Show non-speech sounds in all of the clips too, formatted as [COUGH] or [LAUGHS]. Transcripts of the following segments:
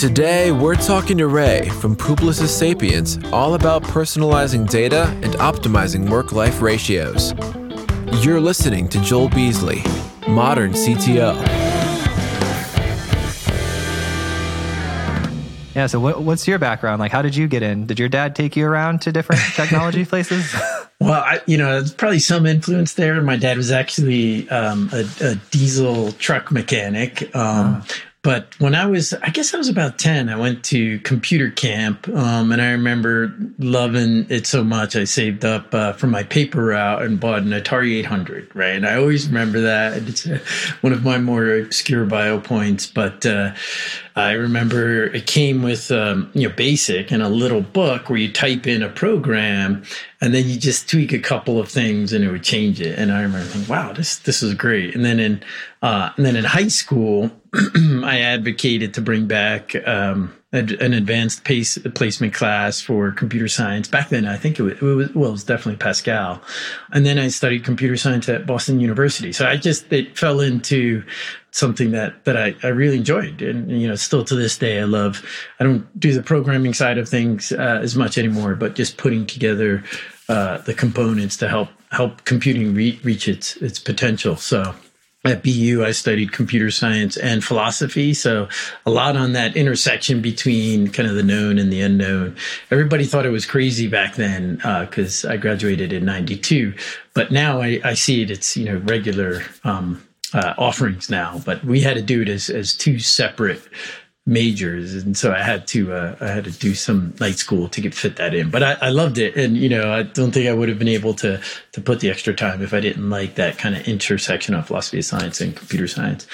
Today, we're talking to Ray from Publicis Sapient all about personalizing data and optimizing work life ratios. You're listening to Joel Beasley, Modern CTO. Yeah. So, what, what's your background? Like, how did you get in? Did your dad take you around to different [LAUGHS] technology places? [LAUGHS] Well, I, you know, there's probably some influence there. My dad was actually um, a, a, diesel truck mechanic. Um, oh. But when I was, I guess I was about 10, I went to computer camp. Um, and I remember loving it so much. I saved up uh, for my paper route and bought an Atari 800, right? And I always remember that. It's uh, one of my more obscure bio points. But uh, I remember it came with, um, you know, basic and a little book where you type in a program and then you just tweak a couple of things and it would change it. And I remember thinking, wow, this, this is great. And then in, uh, and then in high school, [CLEARS THROAT] I advocated to bring back um, an advanced pace, placement class for computer science. Back then, I think it was, it was, well, it was definitely Pascal. And then I studied computer science at Boston University. So I just it fell into something that that I, I really enjoyed, and you know, still to this day, I love. I don't do the programming side of things uh, as much anymore, but just putting together uh, the components to help help computing re- reach its its potential. So at BU, I studied computer science and philosophy. So a lot on that intersection between kind of the known and the unknown. Everybody thought it was crazy back then because uh, I graduated in 92. But now I, I, see it, it's, you know, regular um, uh, offerings now. But we had to do it as, as two separate majors and so i had to uh, i had to do some night school to get fit that in. But I, I, loved it and you know i don't think i would have been able to to put the extra time if i didn't like that kind of intersection of philosophy of science and computer science.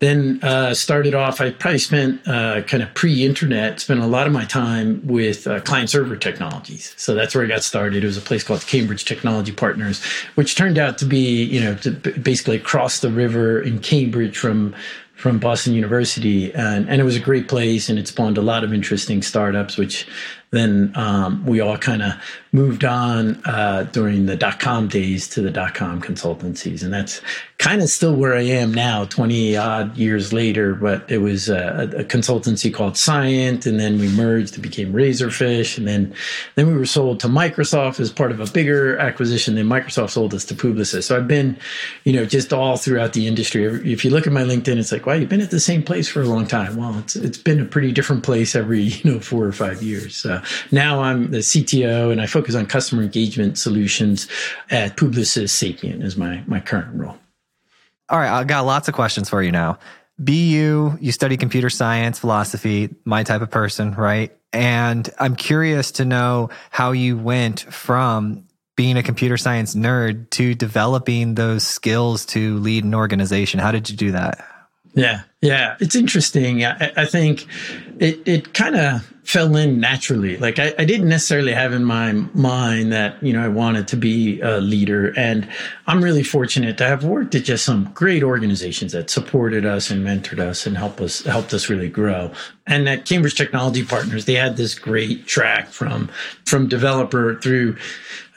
Then uh, started off i probably spent uh, kind of pre-internet spent a lot of my time with uh, client server technologies. So that's where i got started. It was a place called cambridge technology partners which turned out to be you know basically cross the river in cambridge from from Boston University, and, and it was a great place, and it spawned a lot of interesting startups, which then um, we all kind of moved on uh, during the dot com days to the dot com consultancies. And that's kind of still where I am now, 20 odd years later. But it was a, a consultancy called Scient, and then we merged, it became Razorfish. And then, then we were sold to Microsoft as part of a bigger acquisition. Then Microsoft sold us to Publicis. So I've been, you know, just all throughout the industry. If you look at my LinkedIn, it's like, wow, you've been at the same place for a long time. Well, it's, it's been a pretty different place every, [LAUGHS] you know, four or five years. So now I'm the CTO and I focus on customer engagement solutions at Publicis Sapient is my, my current role. All right, I've got lots of questions for you now. BU, you study computer science, philosophy, my type of person, right? And I'm curious to know how you went from being a computer science nerd to developing those skills to lead an organization. How did you do that? Yeah, yeah, it's interesting. I, I think it, it kind of fell in naturally. Like I, I, didn't necessarily have in my mind that, you know, I wanted to be a leader. And I'm really fortunate to have worked at just some great organizations that supported us and mentored us and helped us helped us really grow. And at Cambridge Technology Partners, they had this great track from from developer through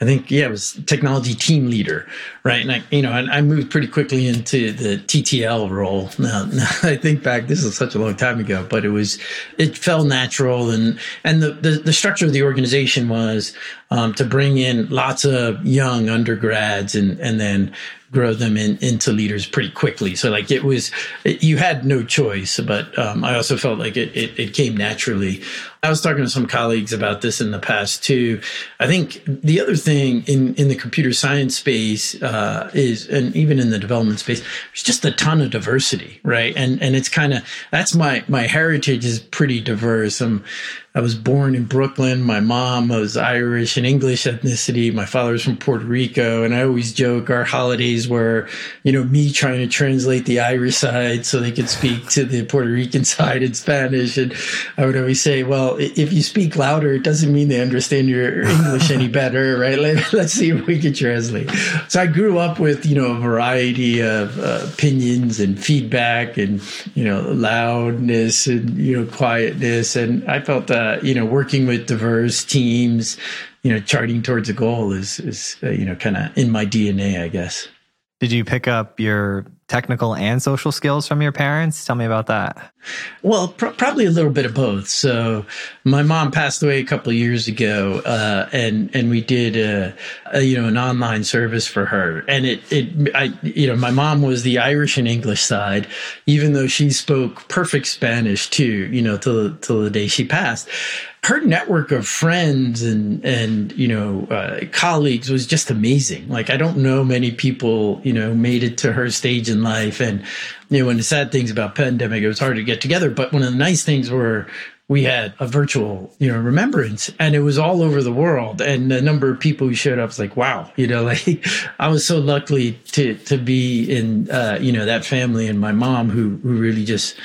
I think yeah, it was technology team leader, right? And I, you know, I, I moved pretty quickly into the TTL role. Now, now, [LAUGHS] I think back, this is such a long time ago, but it was it felt natural, and and the the, the structure of the organization was um, to bring in lots of young undergrads and and then grow them in, into leaders pretty quickly. So like it was, it, you had no choice, but um, I also felt like it, it, it came naturally. I was talking to some colleagues about this in the past too. I think the other thing in, in the computer science space uh, is, and even in the development space, there's just a ton of diversity, right? And and it's kind of that's my my heritage is pretty diverse. I'm I was born in Brooklyn. My mom was Irish and English ethnicity. My father was from Puerto Rico. And I always joke our holidays were, you know, me trying to translate the Irish side so they could speak to the Puerto Rican [LAUGHS] side in Spanish. And I would always say, well, if you speak louder, it doesn't mean they understand your [LAUGHS] English any better, right? Let, [LAUGHS] us see if we can translate. So I grew up with, you know, a variety of uh, opinions and feedback and, you know, loudness and, you know, quietness. And I felt that uh, you know, working with diverse teams, you know, charting towards a goal is is uh, you know kind of in my DNA, I guess. Did you pick up your technical and social skills from your parents? Tell me about that. Well, pr- probably a little bit of both. So, my mom passed away a couple years ago, uh, and and we did a, a, you know an online service for her, and it it I you know my mom was the Irish and English side, even though she spoke perfect Spanish too. You know, till till the day she passed, her network of friends and and you know uh, colleagues was just amazing. Like I don't know many people you know made it to her stage in life, and you know, one of the sad things about pandemic, it was hard to get together. But one of the nice things were we had a virtual, you know, remembrance and it was all over the world. And the number of people who showed up was like, wow, you know, [LAUGHS] like I was so lucky to, to be in, uh, you know, that family and my mom who, who really just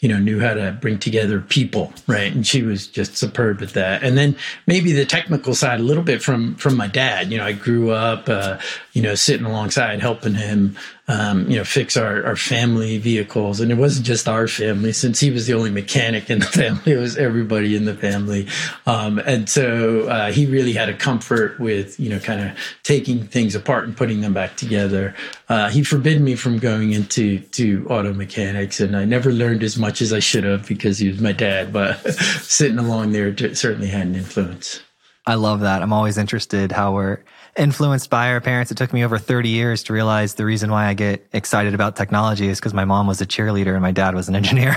you know, knew how to bring together people, right? And she was just superb at that. And then maybe the technical side a little bit from from my dad. You know, I grew up, uh, you know, sitting alongside, helping him, um, you know, fix our, our family vehicles. And it wasn't just our family, since he was the only mechanic in the [LAUGHS] family, it was everybody in the family. Um, and so uh, he really had a comfort with, you know, kind of taking things apart and putting them back together. Uh, he forbid me from going into to auto mechanics, and I never learned as much as I should have because he was my dad, but [LAUGHS] sitting along there certainly had an influence. I love that. I'm always interested how we're influenced by our parents. It took me over 30 years to realize the reason why I get excited about technology is because my mom was a cheerleader and my dad was an engineer. [LAUGHS]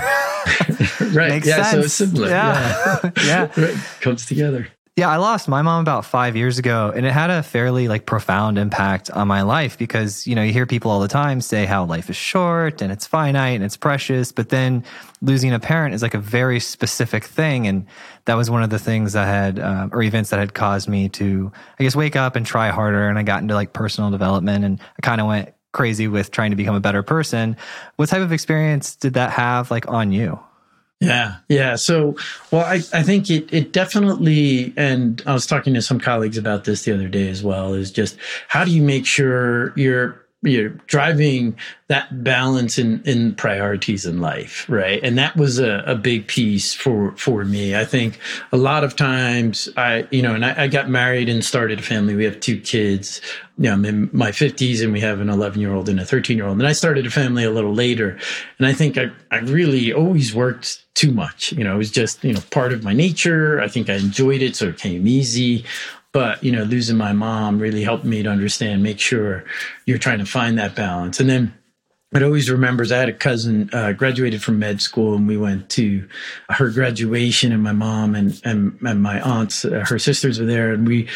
right. Makes yeah. Sense. So it's similar. Yeah. Yeah. [LAUGHS] yeah. Right. Comes together. Yeah, I lost my mom about five years ago, and it had a fairly like profound impact on my life because you know you hear people all the time say how life is short and it's finite and it's precious, but then losing a parent is like a very specific thing, and that was one of the things that had uh, or events that had caused me to I guess wake up and try harder, and I got into like personal development, and I kind of went crazy with trying to become a better person. What type of experience did that have like on you? Yeah, yeah. So, well, I, I think it, it definitely, and I was talking to some colleagues about this the other day as well, is just how do you make sure you're you're driving that balance in in priorities in life right and that was a, a big piece for for me i think a lot of times i you know and I, I got married and started a family we have two kids you know, I'm in my 50s and we have an 11 year old and a 13 year old. And I started a family a little later. And I think I, I really always worked too much. You know, it was just, you know, part of my nature. I think I enjoyed it. So it came easy. But, you know, losing my mom really helped me to understand, make sure you're trying to find that balance. And then it always remembers I had a cousin uh, graduated from med school, and we went to her graduation, and my mom and and, and my aunts, uh, her sisters were there, and we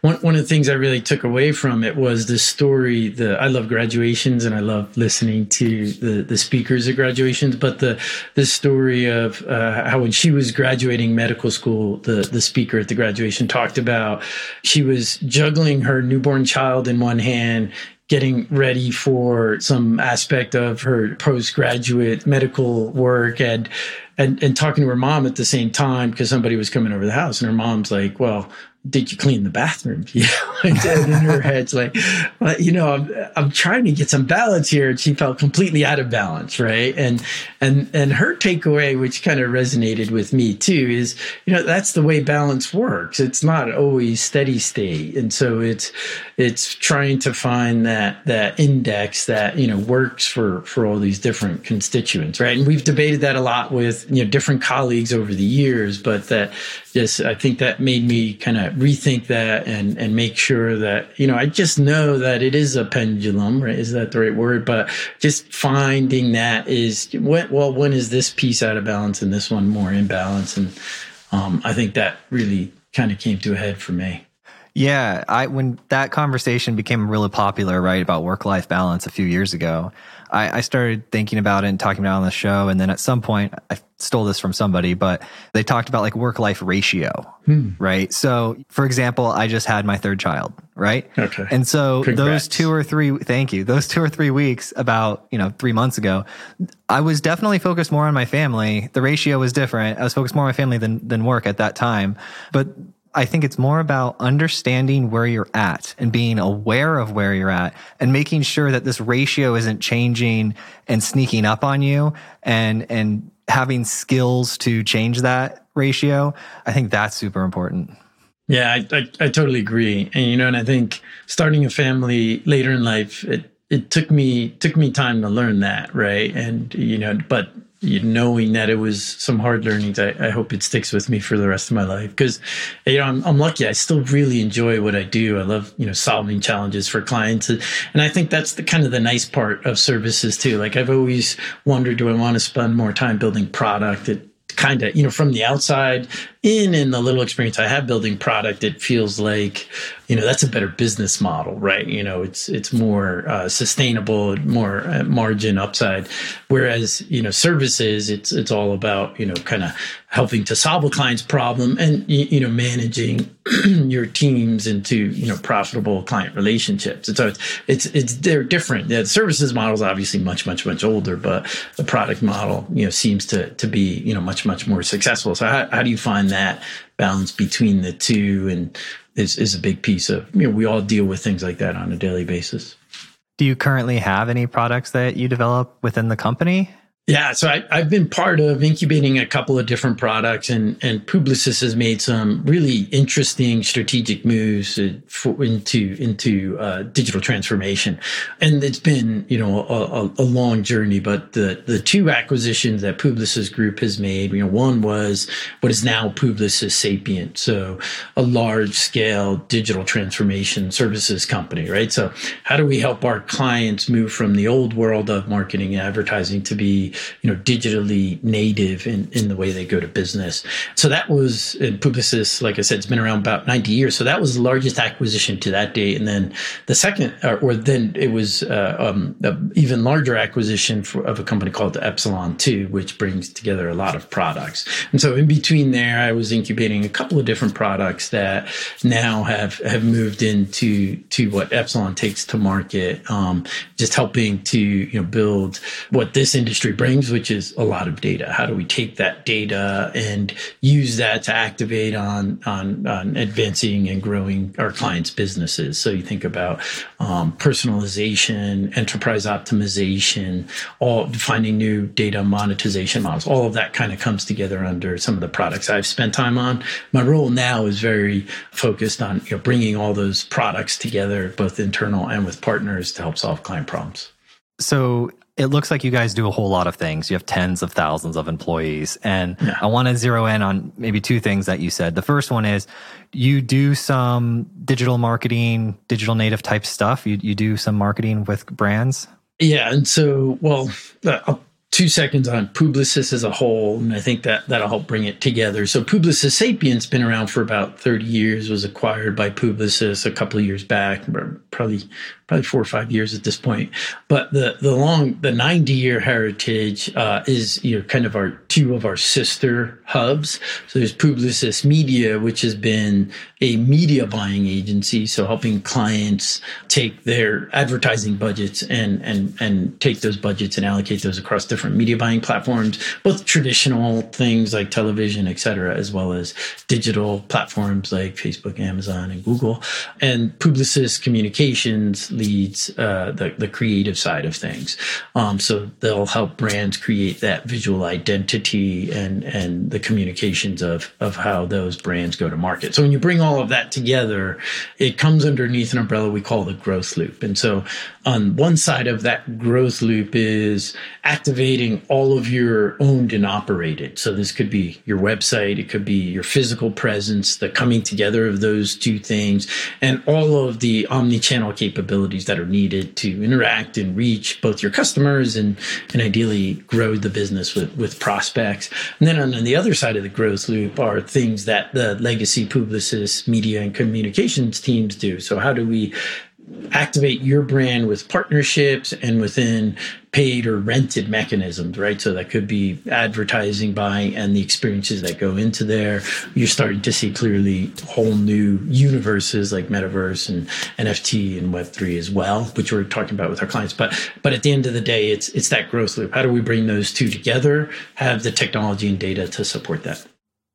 one one of the things I really took away from it was the story. The I love graduations, and I love listening to the the speakers at graduations, but the the story of uh, how when she was graduating medical school, the the speaker at the graduation talked about she was juggling her newborn child in one hand getting ready for some aspect of her postgraduate medical work and and, and talking to her mom at the same time because somebody was coming over the house and her mom's like well did you clean the bathroom? [LAUGHS] Know, and in her head's like, well, you know, I'm, I'm trying to get some balance here. And she felt completely out of balance. Right. And, and, and her takeaway, which kind of resonated with me too, is, you know, that's the way balance works. It's not always steady state. And so it's, it's trying to find that, that index that, you know, works for, for all these different constituents. Right. And we've debated that a lot with, you know, different colleagues over the years, but that just, I think that made me kind of rethink that and and make sure that you know I just know that it is a pendulum, right? Is that the right word? But just finding that is when, well, when is this piece out of balance and this one more in balance? And um, I think that really kind of came to a head for me. Yeah, I when that conversation became really popular, right, about work life balance a few years ago, I, I, started thinking about it and talking about it on the show. And then at some point, I stole this from somebody, but they talked about like work life ratio, hmm. right? So, for example, I just had my third child, right? Okay. And so Congrats. those two or three, thank you, those two or three weeks, about, you know, three months ago, I was definitely focused more on my family. The ratio was different. I was focused more on my family than, than work at that time. But I think it's more about understanding where you're at and being aware of where you're at and making sure that this ratio isn't changing and sneaking up on you and, and having skills to change that ratio. I think that's super important. Yeah, I, I, I totally agree. And, you know, and I think starting a family later in life, it, it took me, took me time to learn that. Right. And, you know, but knowing that it was some hard learnings, I, I, hope it sticks with me for the rest of my life. Because you know, I'm, I'm, lucky. I still really enjoy what I do. I love you know solving challenges for clients, and I think that's the kind of the nice part of services too. Like I've always wondered, do I want to spend more time building product? It kind of you know from the outside in in the little experience I have building product, it feels like you know that's a better business model, right? You know, it's it's more uh, sustainable, more uh, margin upside. Whereas you know services, it's it's all about you know kind of helping to solve a client's problem and you know managing [CLEARS THROAT] your teams into you know profitable client relationships. And so it's it's it's they're different. The services model is obviously much much much older, but the product model you know seems to to be you know much much more successful. So how, how do you find that balance between the two and is, is a big piece of you know we all deal with things like that on a daily basis do you currently have any products that you develop within the company yeah, so I, have been part of incubating a couple of different products, and and Publicis has made some really interesting strategic moves for, into into uh, digital transformation, and it's been you know a, a, long journey. But the the two acquisitions that Publicis Group has made, you know, one was what is now Publicis Sapient, so a large scale digital transformation services company, right? So how do we help our clients move from the old world of marketing and advertising to be you know, digitally native in, in the way they go to business. So that was in Publicis, like I said, it's been around about 90 years. So that was the largest acquisition to that date. And then the second, or, or then it was uh, um, an even larger acquisition for, of a company called Epsilon 2, which brings together a lot of products. And so in between there, I was incubating a couple of different products that now have, have moved into to what Epsilon takes to market, um, just helping to, you know, build what this industry brings, which is a lot of data. How do we take that data and use that to activate on on, on advancing and growing our clients' businesses? So you think about um, personalization, enterprise optimization, all finding new data monetization models. All of that kind of comes together under some of the products I've spent time on. My role now is very focused on you know, bringing all those products together, both internal and with partners, to help solve client problems. So it looks like you guys do a whole lot of things. You have tens of thousands of employees. And yeah. I want to zero in on maybe two things that you said. The first one is you do some digital marketing, digital native type stuff. You, you do some marketing with brands. Yeah. And so, well, uh, two seconds on Publicis as a whole, and I think that that'll help bring it together. So Publicis Sapient's been around for about 30 years, was acquired by Publicis a couple of years back, probably probably four or five years at this point. But the the long the 90 year heritage uh, is you know kind of our two of our sister hubs. So there's Publicis Media, which has been a media buying agency, so helping clients take their advertising budgets and and and take those budgets and allocate those across different media buying platforms, both traditional things like television, et cetera, as well as digital platforms like Facebook, Amazon, and Google. And Publicis Communications leads uh, the, the creative side of things. Um, so they'll help brands create that visual identity and, and the communications of, of how those brands go to market. So when you bring all of that together, it comes underneath an umbrella we call the growth loop. And so on one side of that growth loop is activating all of your owned and operated. So this could be your website, it could be your physical presence, the coming together of those two things, and all of the omni-channel capabilities that are needed to interact and reach both your customers and, and ideally grow the business with, with prospects. And then on the other side of the growth loop are things that the legacy Publicis media and communications teams do. So how do we activate your brand with partnerships and within paid or rented mechanisms, right? So that could be advertising buying and the experiences that go into there. You're starting to see clearly whole new universes like metaverse and NFT and Web3 as well, which we're talking about with our clients. But but at the end of the day, it's it's that growth loop. How do we bring those two together, have the technology and data to support that?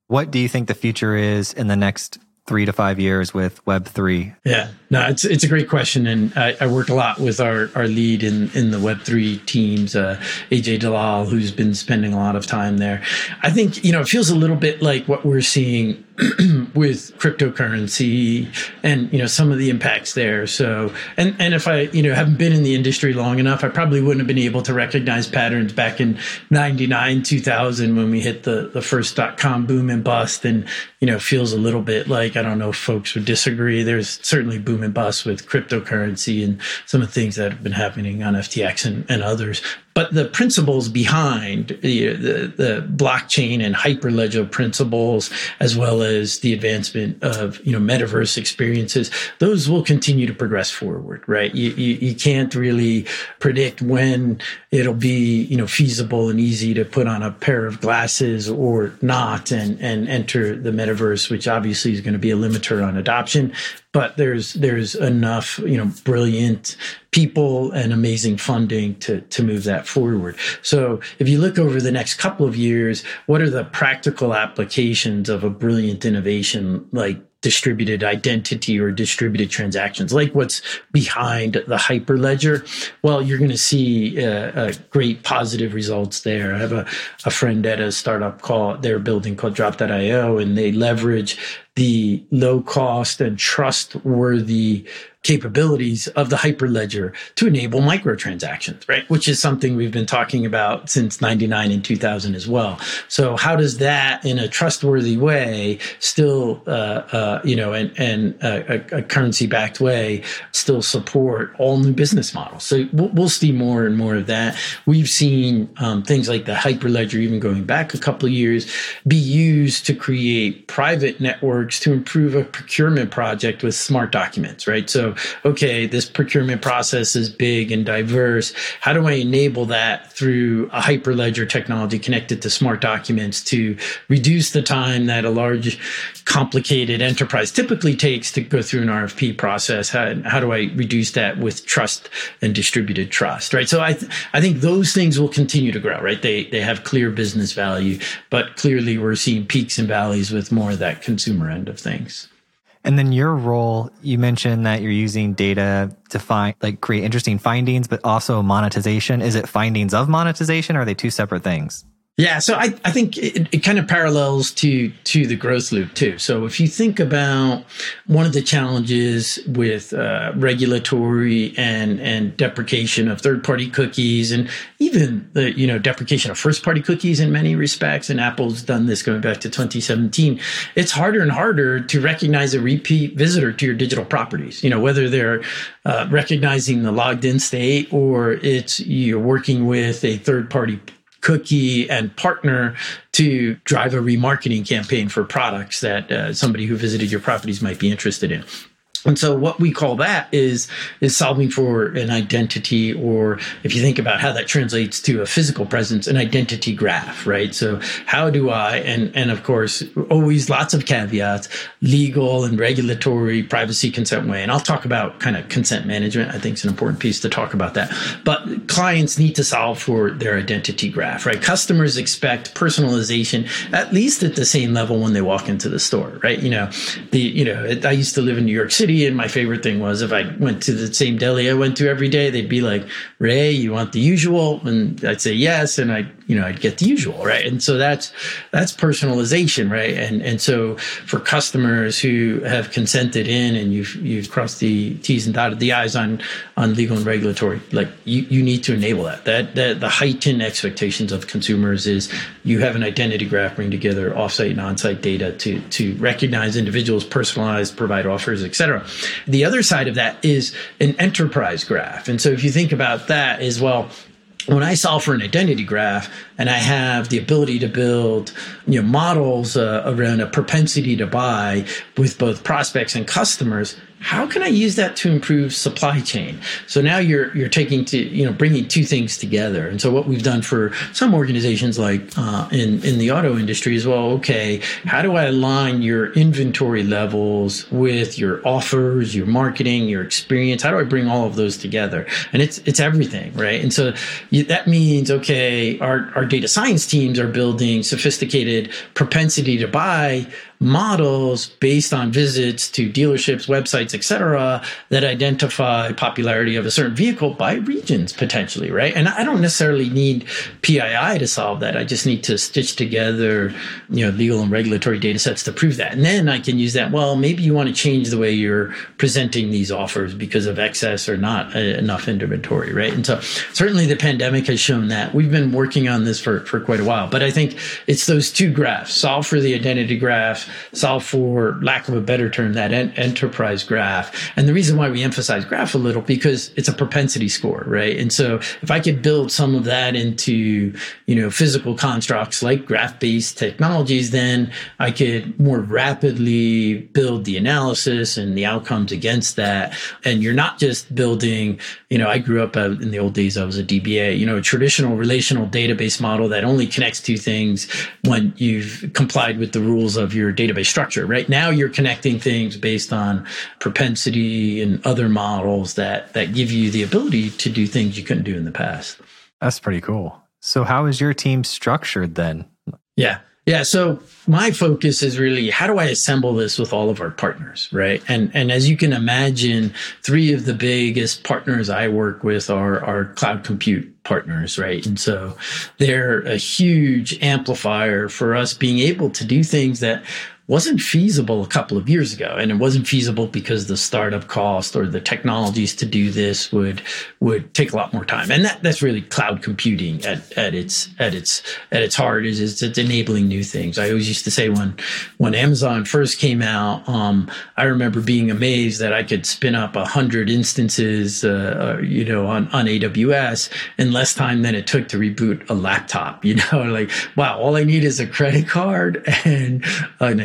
What do you think the future is in the next three to five years with Web three? Yeah, no, it's it's a great question, and I, I work a lot with our our lead in in the Web three teams, uh, AJ Dalal, who's been spending a lot of time there. I think you know it feels a little bit like what we're seeing [CLEARS THROAT] with cryptocurrency and you know some of the impacts there. So and and if I you know haven't been in the industry long enough, I probably wouldn't have been able to recognize patterns back in '99, 2000 when we hit the the first dot com boom and bust, and you know feels a little bit like I don't know if folks would disagree. There's certainly boom and bust with cryptocurrency and some of the things that have been happening on FTX and, and others. But the principles behind the, the, the blockchain and hyperledger principles, as well as the advancement of you know metaverse experiences, those will continue to progress forward, right? You, you, you can't really predict when it'll be you know feasible and easy to put on a pair of glasses or not and and enter the metaverse, which obviously is going to be a limiter on adoption but there's there's enough you know brilliant people and amazing funding to to move that forward. So if you look over the next couple of years, what are the practical applications of a brilliant innovation like distributed identity or distributed transactions, like what's behind the Hyperledger, well, you're going to see uh, uh, great positive results there. I have a, a friend at a startup called, they're building called Drop.io, and they leverage the low cost and trustworthy capabilities of the Hyperledger to enable microtransactions, right? Which is something we've been talking about since 99 and 2000 as well. So how does that in a trustworthy way still, uh, uh, you know, and, and a, a currency backed way still support all new business models? So we'll, we'll see more and more of that. We've seen um, things like the Hyperledger, even going back a couple of years, be used to create private networks to improve a procurement project with smart documents, right? So okay, this procurement process is big and diverse. How do I enable that through a hyperledger technology connected to smart documents to reduce the time that a large, complicated enterprise typically takes to go through an RFP process? How, how do I reduce that with trust and distributed trust, right? So I, th- I think those things will continue to grow, right? They, they have clear business value, but clearly we're seeing peaks and valleys with more of that consumer end of things. And then your role, you mentioned that you're using data to find, like create interesting findings, but also monetization. Is it findings of monetization or are they two separate things? Yeah, so I, I think it, it kind of parallels to to the growth loop too. So if you think about one of the challenges with uh, regulatory and and deprecation of third party cookies, and even the you know deprecation of first party cookies in many respects, and Apple's done this going back to 2017. It's harder and harder to recognize a repeat visitor to your digital properties. You know whether they're uh, recognizing the logged in state or it's you're working with a third party cookie and partner to drive a remarketing campaign for products that uh, somebody who visited your properties might be interested in. And so what we call that is is solving for an identity or if you think about how that translates to a physical presence, an identity graph, right? So how do I and and of course always lots of caveats, legal and regulatory privacy consent way. And I'll talk about kind of consent management. I think it's an important piece to talk about that. But clients need to solve for their identity graph, right? Customers expect personalization at least at the same level when they walk into the store, right? You know, the you know, I used to live in New York City and my favorite thing was if I went to the same deli I went to every day, they'd be like, Ray, you want the usual? And I'd say yes. And I, you know, I'd get the usual. Right. And so that's, that's personalization. Right. And, and so for customers who have consented in and you've, you've crossed the T's and dotted the I's on, on legal and regulatory, like you, you need to enable that. That, that the heightened expectations of consumers is you have an identity graph bring together offsite and onsite data to, to recognize individuals, personalize, provide offers, et cetera. The other side of that is an enterprise graph. And so if you think about that as well, when I solve for an identity graph and I have the ability to build, you know, models uh, around a propensity to buy with both prospects and customers, how can I use that to improve supply chain? So now you're you're taking to you know bringing two things together. And so what we've done for some organizations like uh, in in the auto industry is well, okay, how do I align your inventory levels with your offers, your marketing, your experience? How do I bring all of those together? And it's it's everything, right? And so you, that means okay, our our data science teams are building sophisticated propensity to buy models based on visits to dealerships, websites, etc., that identify popularity of a certain vehicle by regions potentially, right? And I don't necessarily need PII to solve that. I just need to stitch together, you know, legal and regulatory data sets to prove that. And then I can use that. Well, maybe you want to change the way you're presenting these offers because of excess or not uh, enough inventory, right? And so certainly the pandemic has shown that. We've been working on this for, for quite a while, but I think it's those two graphs solve for the identity graph, solve for lack of a better term, that en- enterprise graph. And the reason why we emphasize graph a little because it's a propensity score, right? And so if I could build some of that into, you know, physical constructs like graph based technologies, then I could more rapidly build the analysis and the outcomes against that. And you're not just building, you know, I grew up uh, in the old days, I was a DBA, you know, a traditional relational database model that only connects two things when you've complied with the rules of your database structure. Right now, you're connecting things based on propensity and other models that that give you the ability to do things you couldn't do in the past. That's pretty cool. So, how is your team structured then? Yeah. Yeah. So my focus is really how do I assemble this with all of our partners, right? And and as you can imagine, three of the biggest partners I work with are our cloud compute partners, right? And so they're a huge amplifier for us being able to do things that wasn't feasible a couple of years ago and it wasn't feasible because the startup cost or the technologies to do this would would take a lot more time. And that that's really cloud computing at, at its at its at its heart is, is it's enabling new things. I always used to say when when amazon first came out um, i remember being amazed that i could spin up a hundred instances uh, uh you know on on aws in less time than it took to reboot a laptop [LAUGHS] you know like wow all i need is a credit card and an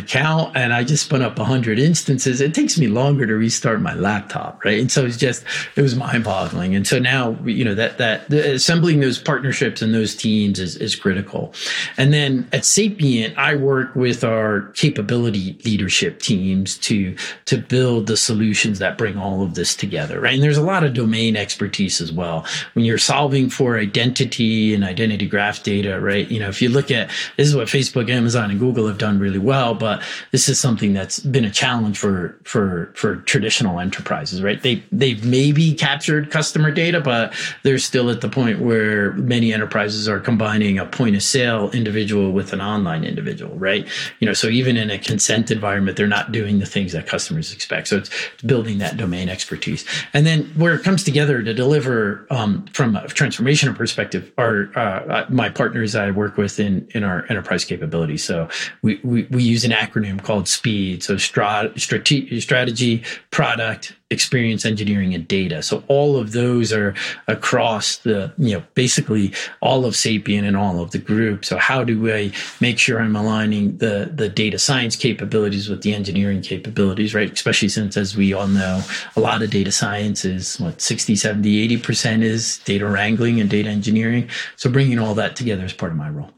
and I just spun up 100 instances, it takes me longer to restart my laptop, right? And so it's just, it was mind boggling. And so now, you know, that, that assembling those partnerships and those teams is, is critical. And then at Sapient, I work with our capability leadership teams to, to build the solutions that bring all of this together, right? And there's a lot of domain expertise as well. When you're solving for identity and identity graph data, right? You know, if you look at, this is what Facebook, Amazon, and Google have done really well, but this is something that's been a challenge for for for traditional enterprises, right? They they've maybe captured customer data, but they're still at the point where many enterprises are combining a point of sale individual with an online individual, right? You know, so even in a consent environment, they're not doing the things that customers expect. So it's building that domain expertise, and then where it comes together to deliver um, from a transformation perspective, are uh, uh, my partners I work with in in our enterprise capabilities. So we we, we use an acronym acronym called SPEED. So strat- strate- strategy, product, experience, engineering, and data. So all of those are across the, you know, basically all of Sapient and all of the group. So how do I make sure I'm aligning the, the data science capabilities with the engineering capabilities, right? Especially since, as we all know, a lot of data science is what 60, 70, 80% is data wrangling and data engineering. So bringing all that together is part of my role.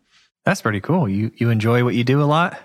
That's pretty cool. You you enjoy what you do a lot?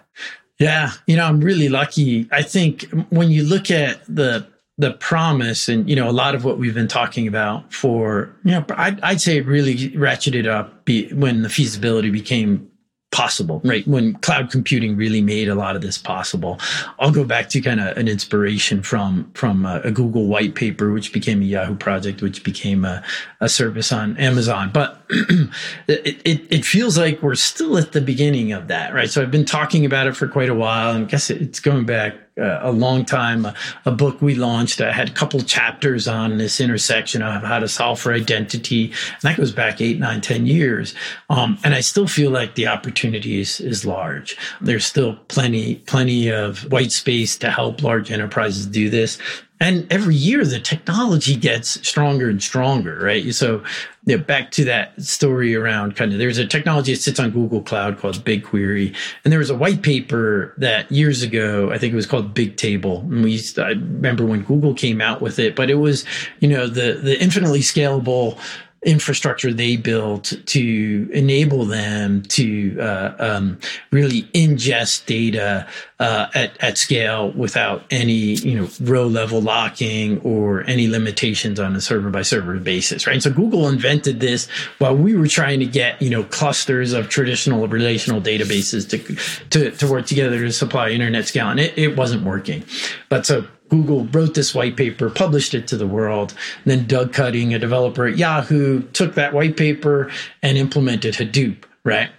Yeah, you know, I'm really lucky. I think when you look at the the promise and you know a lot of what we've been talking about for you know I'd, I'd say it really ratcheted up be, when the feasibility became possible, right? When cloud computing really made a lot of this possible. I'll go back to kind of an inspiration from from a, a, Google white paper, which became a Yahoo project, which became a, a service on Amazon. But [CLEARS THROAT] it, it, it feels like we're still at the beginning of that, right? So I've been talking about it for quite a while, and I guess it's going back uh, a long time. A, a, book we launched I had a couple chapters on this intersection of how to solve for identity, and that goes back eight, nine, ten years. Um, and I still feel like the opportunity is, is large. There's still plenty, plenty of white space to help large enterprises do this. And every year the technology gets stronger and stronger, right? So you know, back to that story around kind of there's a technology that sits on Google Cloud called BigQuery. And there was a white paper that years ago, I think it was called Bigtable. And we to, I remember when Google came out with it, but it was, you know, the the infinitely scalable infrastructure they built to enable them to uh, um, really ingest data uh, at, at scale without any you know row level locking or any limitations on a server by server basis right? And so google invented this while we were trying to get you know clusters of traditional relational databases to to, to work together to supply internet scale and it, it wasn't working. But so Google wrote this white paper, published it to the world. Then Doug Cutting, a developer at Yahoo, took that white paper and implemented Hadoop, right?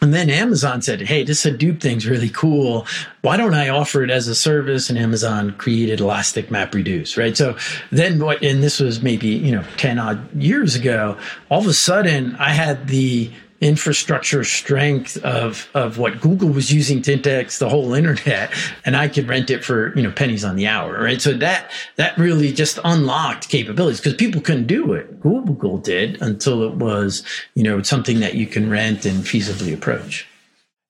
And then Amazon said, Hey, this Hadoop thing's really cool. Why don't I offer it as a service? And Amazon created Elastic MapReduce, right? So then what, and this was maybe, you know, 10 odd years ago, all of a sudden I had the infrastructure strength of of what Google was using to index the whole internet, and I could rent it for you know pennies on the hour, right? So that that really just unlocked capabilities because people couldn't do it. Google did until it was you know something that you can rent and feasibly approach.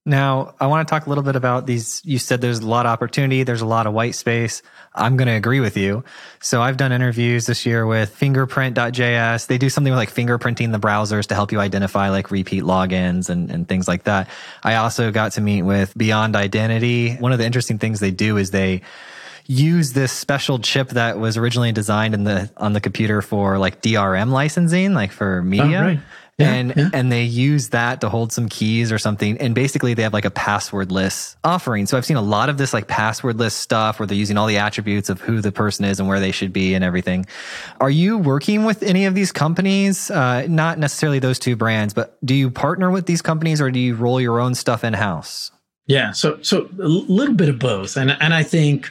Now, I want to talk a little bit about these. You said there's a lot of opportunity, there's a lot of white space. I'm going to agree with you. So I've done interviews this year with fingerprint.js. They do something like fingerprinting the browsers to help you identify like repeat logins and, and things like that. I also got to meet with Beyond Identity. One of the interesting things they do is they use this special chip that was originally designed in the on the computer for like DRM licensing, like for media. Oh, right. Yeah, and yeah. and they use that to hold some keys or something. And basically they have like a passwordless offering. So i've seen a lot of this like passwordless stuff where they're using all the attributes of who the person is and where they should be and everything. Are you working with any of these companies? Uh, not necessarily those two brands but do you partner with these companies or do you roll your own stuff in house yeah, so so a little bit of both, and and I think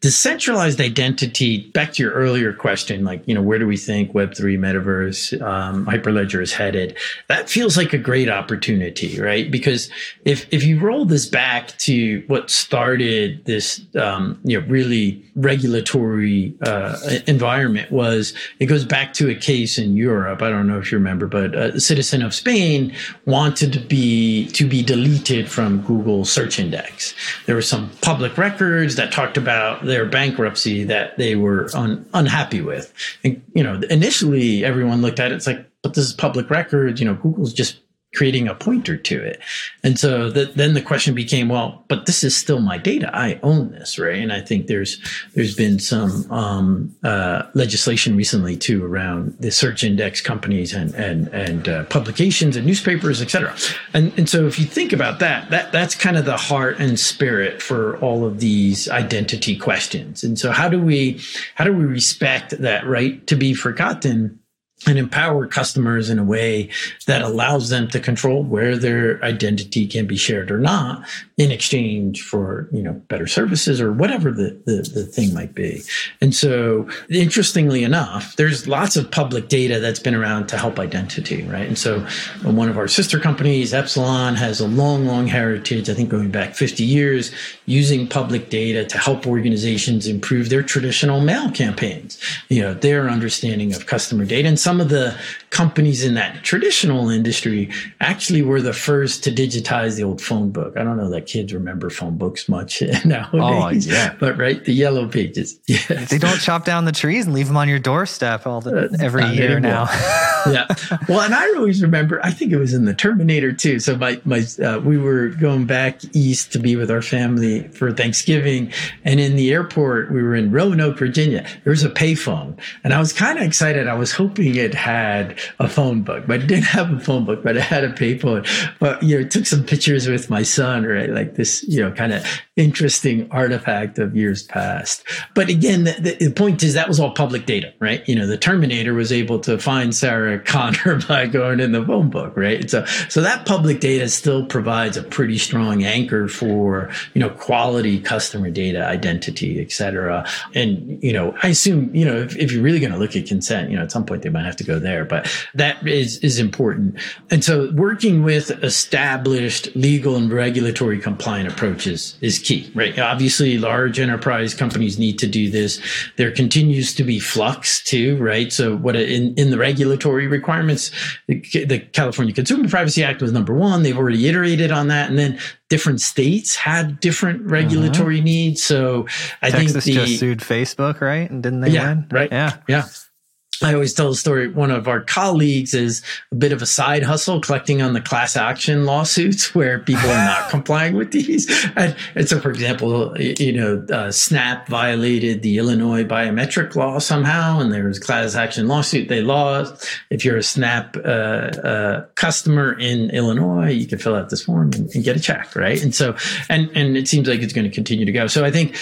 decentralized identity. Back to your earlier question, like you know, where do we think Web three, Metaverse, um, Hyperledger is headed? That feels like a great opportunity, right? Because if if you roll this back to what started this, um, you know, really regulatory uh, environment was, it goes back to a case in Europe. I don't know if you remember, but a citizen of Spain wanted to be to be deleted from Google search index. There were some public records that talked about their bankruptcy that they were un, unhappy with. And, you know, initially everyone looked at it, it's like, but this is public records. You know, Google's just creating a pointer to it. And so the, then the question became, well, but this is still my data. I own this, right? And I think there's there's been some um, uh, legislation recently too around the search index companies and and and uh, publications and newspapers, et cetera. And and so if you think about that, that that's kind of the heart and spirit for all of these identity questions. And so how do we how do we respect that right to be forgotten? And empower customers in a way that allows them to control where their identity can be shared or not in exchange for you know better services or whatever the, the, the, thing might be. And so interestingly enough there's lots of public data that's been around to help identity right? And so one of our sister companies epsilon has a long long heritage i think going back 50 years using public data to help organizations improve their traditional mail campaigns. You know their understanding of customer data and some of the companies in that traditional industry actually were the first to digitize the old phone book. I don't know that kids remember phone books much [LAUGHS] nowadays. Oh, yeah. But right, the yellow pages. [LAUGHS] Yes. They don't chop down the trees and leave them on your doorstep all the uh, every year now. [LAUGHS] yeah. Well, and I always remember. I think it was in the Terminator too. So my my uh, we were going back east to be with our family for Thanksgiving, and in the airport we were in Roanoke, Virginia. There was a payphone, and I was kind of excited. I was hoping it had a phone book, but didn't have a phone book, but I had a payphone. But you know, took some pictures with my son, right? Like this, you know, kind of interesting artifact of years past. But again, the, the, point is that was all public data, right? You know, the Terminator was able to find Sarah Connor [LAUGHS] by going in the phone book, right? So, so that public data still provides a pretty strong anchor for, you know, quality customer data, identity, et cetera. And, you know, I assume, you know, if, if you're really going to look at consent, you know, at some point they might have to go there, but that is, is important. And so working with established legal and regulatory compliant approaches is key, right? Obviously, large enterprise companies need to do this. There continues to be flux too, right? So what in, in the regulatory requirements, the, the California Consumer Privacy Act was number one. They've already iterated on that. And then different states had different regulatory uh-huh. needs. So I Texas think the, just sued Facebook, right? And didn't they yeah, win? Right. Yeah. Yeah. I always tell the story. One of our colleagues is a bit of a side hustle collecting on the class action lawsuits [LAUGHS] where people are not [LAUGHS] complying with these. And, and, so, for example, you know, uh, Snap violated the Illinois biometric law somehow, and there was a class action lawsuit they lost. If you're a Snap uh, uh, customer in Illinois, you can fill out this form and, and, get a check, right? And so, and and it seems like it's going to continue to go. So, I think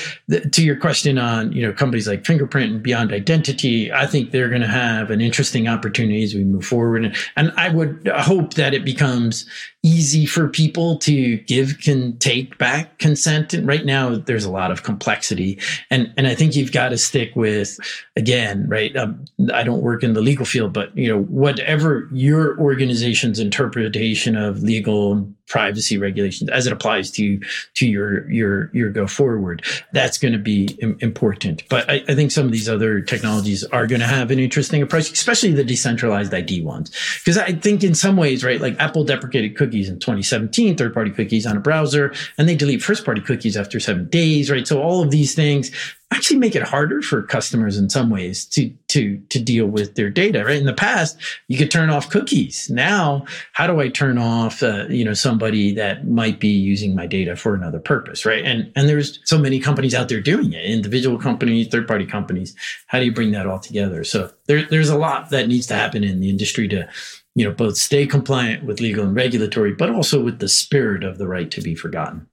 to your question on you know companies like Fingerprint and Beyond Identity, I think they're going to have an interesting opportunity as we move forward. And I would hope that it becomes easy for people to give can take back consent. And right now, there's a lot of complexity. And, and I think you've got to stick with, again, right? Um, I don't work in the legal field, but you know, whatever your organization's interpretation of legal privacy regulations as it applies to to your your your go forward that's going to be important but I, I, think some of these other technologies are going to have an interesting approach especially the decentralized id ones because i think in some ways right like apple deprecated cookies in 2017 third party cookies on a browser and they delete first party cookies after seven days right? So all of these things actually make it harder for customers in some ways to to to deal with their data right? In the past you could turn off cookies. Now how do i turn off uh, you know somebody that might be using my data for another purpose right? And and there's so many companies out there doing it individual companies third party companies. How do you bring that all together? So there, there's a lot that needs to happen in the industry to you know both stay compliant with legal and regulatory but also with the spirit of the right to be forgotten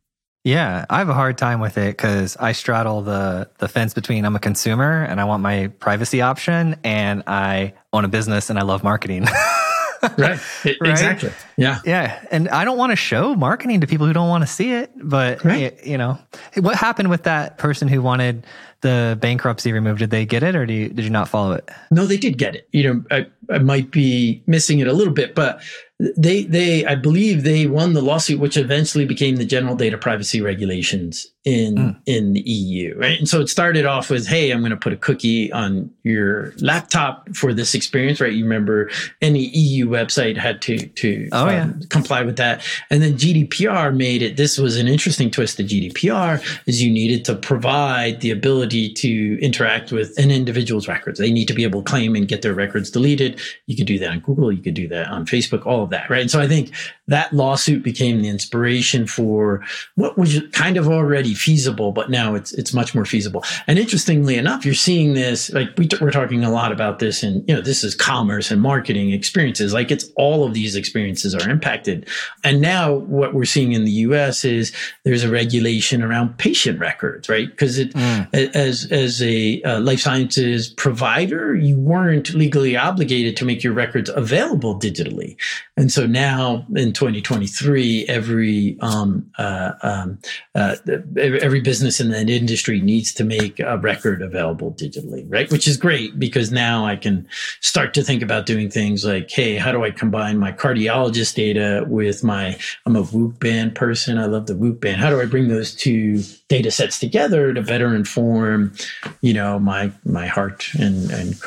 yeah, I have a hard time with it because I straddle the the fence between I'm a consumer and I want my privacy option, and I own a business and I love marketing. [LAUGHS] right. right. Exactly. Yeah. Yeah. And I don't want to show marketing to people who don't want to see it. But, right. you know, what happened with that person who wanted the bankruptcy removed? Did they get it or do you, did you not follow it? No, they did get it. You know, I, I might be missing it a little bit, but they they I believe they won the lawsuit, which eventually became the general data privacy regulations in mm. in the EU, right? And so it started off with, hey, I'm going to put a cookie on your laptop for this experience, right? You remember any EU website had to to oh, um, yeah. comply with that, and then GDPR made it. This was an interesting twist to GDPR, is you needed to provide the ability to interact with an individual's records. They need to be able to claim and get their records deleted. You could do that on Google, you could do that on Facebook, all of that, right? And so I think that lawsuit became the inspiration for what was kind of already feasible, but now it's it's much more feasible. And interestingly enough, you're seeing this like we t- we're talking a lot about this, and you know this is commerce and marketing experiences. Like it's all of these experiences are impacted. And now what we're seeing in the U.S. is there's a regulation around patient records, right? Because it mm. As as a uh, life sciences provider, you weren't legally obligated to make your records available digitally, and so now in 2023, every um, uh, um, uh, every business in that industry needs to make a record available digitally, right? Which is great because now I can start to think about doing things like, hey, how do I combine my cardiologist data with my? I'm a Whoop band person. I love the Whoop band. How do I bring those two data sets together to better inform, you know, my my heart and and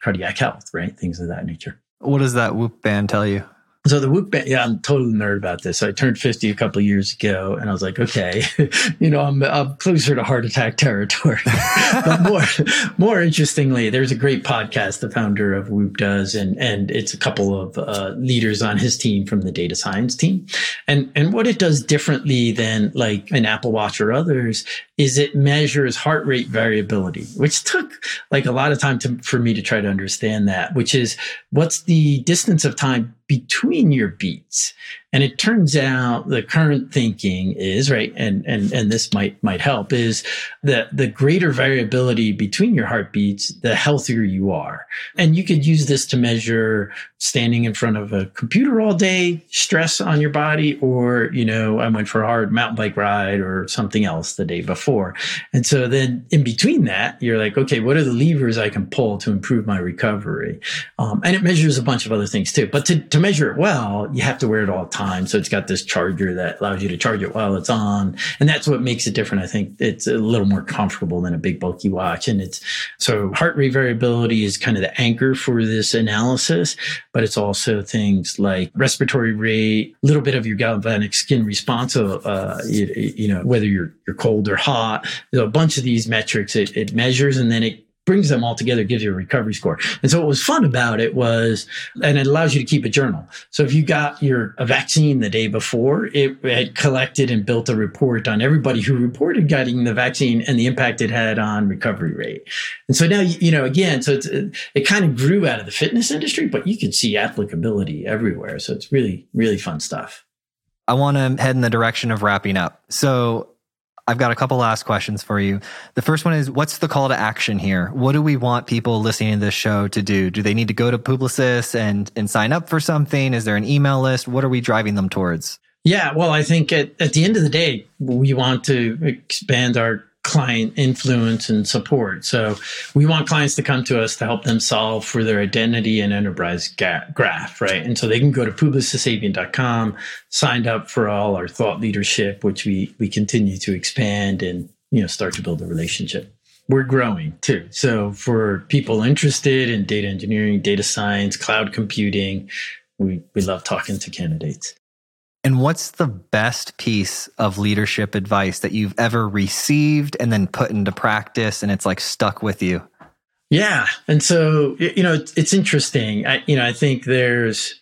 cardiac health, right? Things of that nature. What does that Whoop band tell you? So the Whoop band, yeah, I'm totally nerd about this. So I turned 50 a couple of years ago and I was like, okay, [LAUGHS] you know, I'm, I'm closer to heart attack territory. [LAUGHS] but more, more interestingly, there's a great podcast the founder of Whoop does, and, and it's a couple of uh, leaders on his team from the data science team. And, and what it does differently than like an Apple Watch or others is it measures heart rate variability, which took like a lot of time to, for me to try to understand that, which is what's the distance of time between your beats. And it turns out the current thinking is right, and and and this might might help is that the greater variability between your heartbeats, the healthier you are. And you could use this to measure standing in front of a computer all day, stress on your body, or you know, I went for a hard mountain bike ride or something else the day before. And so then in between that, you're like, okay, what are the levers I can pull to improve my recovery? Um, and it measures a bunch of other things too. But to, to measure it well, you have to wear it all the time. So it's got this charger that allows you to charge it while it's on. And that's what makes it different. I think it's a little more comfortable than a big bulky watch. And it's so heart rate variability is kind of the anchor for this analysis, but it's also things like respiratory rate, a little bit of your galvanic skin response. Uh, you, you, know, whether you're, you're cold or hot, There's a bunch of these metrics it, it measures and then it brings them all together, gives you a recovery score. And so what was fun about it was, and it allows you to keep a journal. So if you got your a vaccine the day before, it had collected and built a report on everybody who reported getting the vaccine and the impact it had on recovery rate. And so now, you know, again, so it, it kind of grew out of the fitness industry, but you can see applicability everywhere. So it's really, really fun stuff. I want to head in the direction of wrapping up. So I've got a couple last questions for you. The first one is what's the call to action here? What do we want people listening to this show to do? Do they need to go to Publicis and, and sign up for something? Is there an email list? What are we driving them towards? Yeah, well, I think at, at the end of the day, we want to expand our client influence and support. So we want clients to come to us to help them solve for their identity and enterprise graph, right? And so they can go to publicissapient.com, signed up for all our thought leadership, which we we continue to expand and you know start to build a relationship. We're growing too. So for people interested in data engineering, data science, cloud computing, we, we love talking to candidates. And what's the best piece of leadership advice that you've ever received and then put into practice and it's like stuck with you? Yeah. And so, you know, it's, it's interesting. I, you know, I think there's,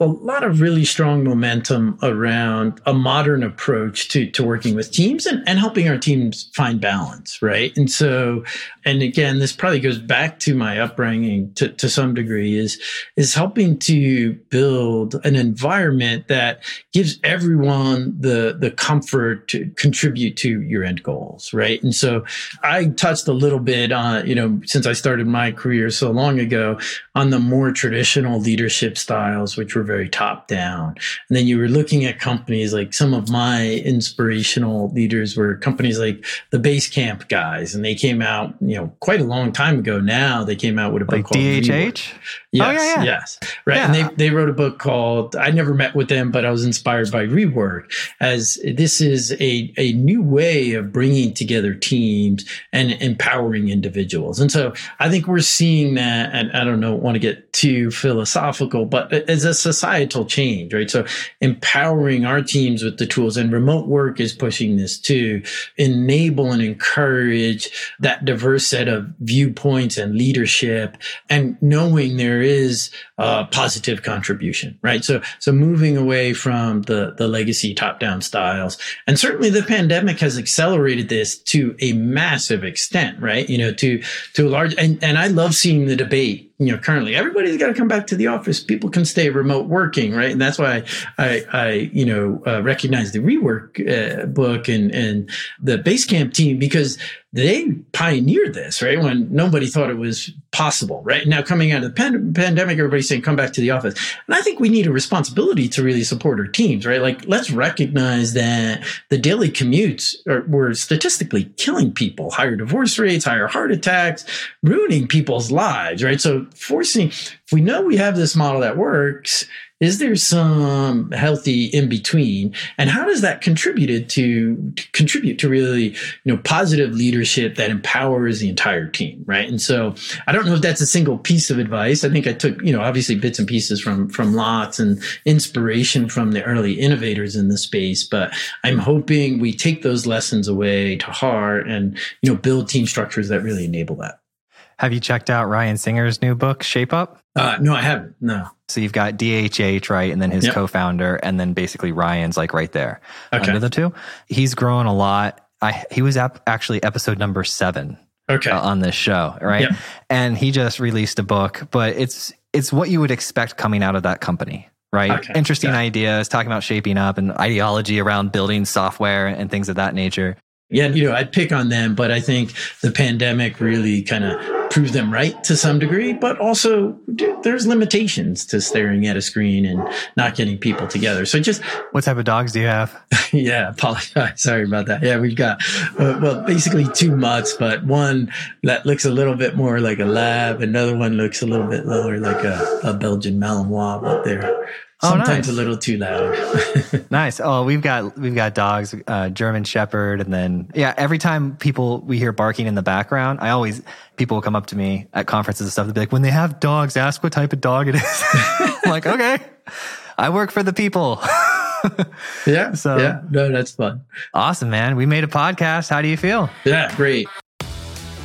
a lot of really strong momentum around a modern approach to, to working with teams and, and helping our teams find balance, right? And so, and again, this probably goes back to my upbringing to, to some degree is, is helping to build an environment that gives everyone the, the comfort to contribute to your end goals, right? And so I touched a little bit on, you know, since I started my career so long ago on the more traditional leadership styles, which were very top down. And then you were looking at companies like some of my inspirational leaders were companies like the Basecamp guys, and they came out, you know, quite a long time ago now. They came out with a book like called DHH. Oh, yes, oh, yeah, yeah. yes, right. Yeah. And they they wrote a book called I never met with them, but I was inspired by Rework, as this is a a new way of bringing together teams and empowering individuals. And so I think we're seeing that, and I don't know, want to get too philosophical, but as a societal change, right? So empowering our teams with the tools and remote work is pushing this to enable and encourage that diverse set of viewpoints and leadership and knowing there is a positive contribution, right? So, so moving away from the, the legacy top down styles. And certainly the pandemic has accelerated this to a massive extent, right? You know, to, to a large, and, and I love seeing the debate you know currently everybody's got to come back to the office people can stay remote working right and that's why i i you know uh, recognize the rework uh, book and and the basecamp team because they pioneered this right? When nobody thought it was possible right? Now coming out of the pan- pandemic everybody's saying come back to the office. And i think we need a responsibility to really support our teams right? Like let's recognize that the daily commutes are, were statistically killing people. Higher divorce rates higher heart attacks ruining people's lives right? So forcing, if we know we have this model that works, is there some healthy in between? And how does that contribute to, to, contribute to really you know positive leadership that empowers the entire team right? And so i don't know if that's a single piece of advice. I think i took you know obviously bits and pieces from from lots and inspiration from the early innovators in the space but i'm hoping we take those lessons away to heart and you know build team structures that really enable that have you checked out Ryan Singer's new book, Shape Up? Uh, no, I haven't. No. So you've got DHH, right? And then his yep. co founder, and then basically Ryan's like right there okay. under the two. He's grown a lot. I, he was ap- actually episode number seven okay. Uh, on this show, right? Yep. And he just released a book, but it's it's what you would expect coming out of that company, right? Okay. Interesting yeah. ideas, talking about shaping up and ideology around building software and things of that nature. Yeah, you know, I'd pick on them, but I think the pandemic really kind of proved them right to some degree, but also there's limitations to staring at a screen and not getting people together. So just what type of dogs do you have? [LAUGHS] yeah, apologize. [LAUGHS] Sorry about that. Yeah, we've got uh, well, basically two mutts, but one that looks a little bit more like a lab, another one looks a little bit lower like a, a Belgian Malinois, but Oh, sometimes nice. a little too loud. [LAUGHS] nice. Oh, we've got we've got dogs, uh, German Shepherd, and then yeah. Every time people we hear barking in the background, I always people will come up to me at conferences and stuff. They'll be like, "When they have dogs, ask what type of dog it is." [LAUGHS] I'm like, okay, I work for the people. [LAUGHS] yeah. So yeah, no, that's fun. Awesome, man. We made a podcast. How do you feel? Yeah, great.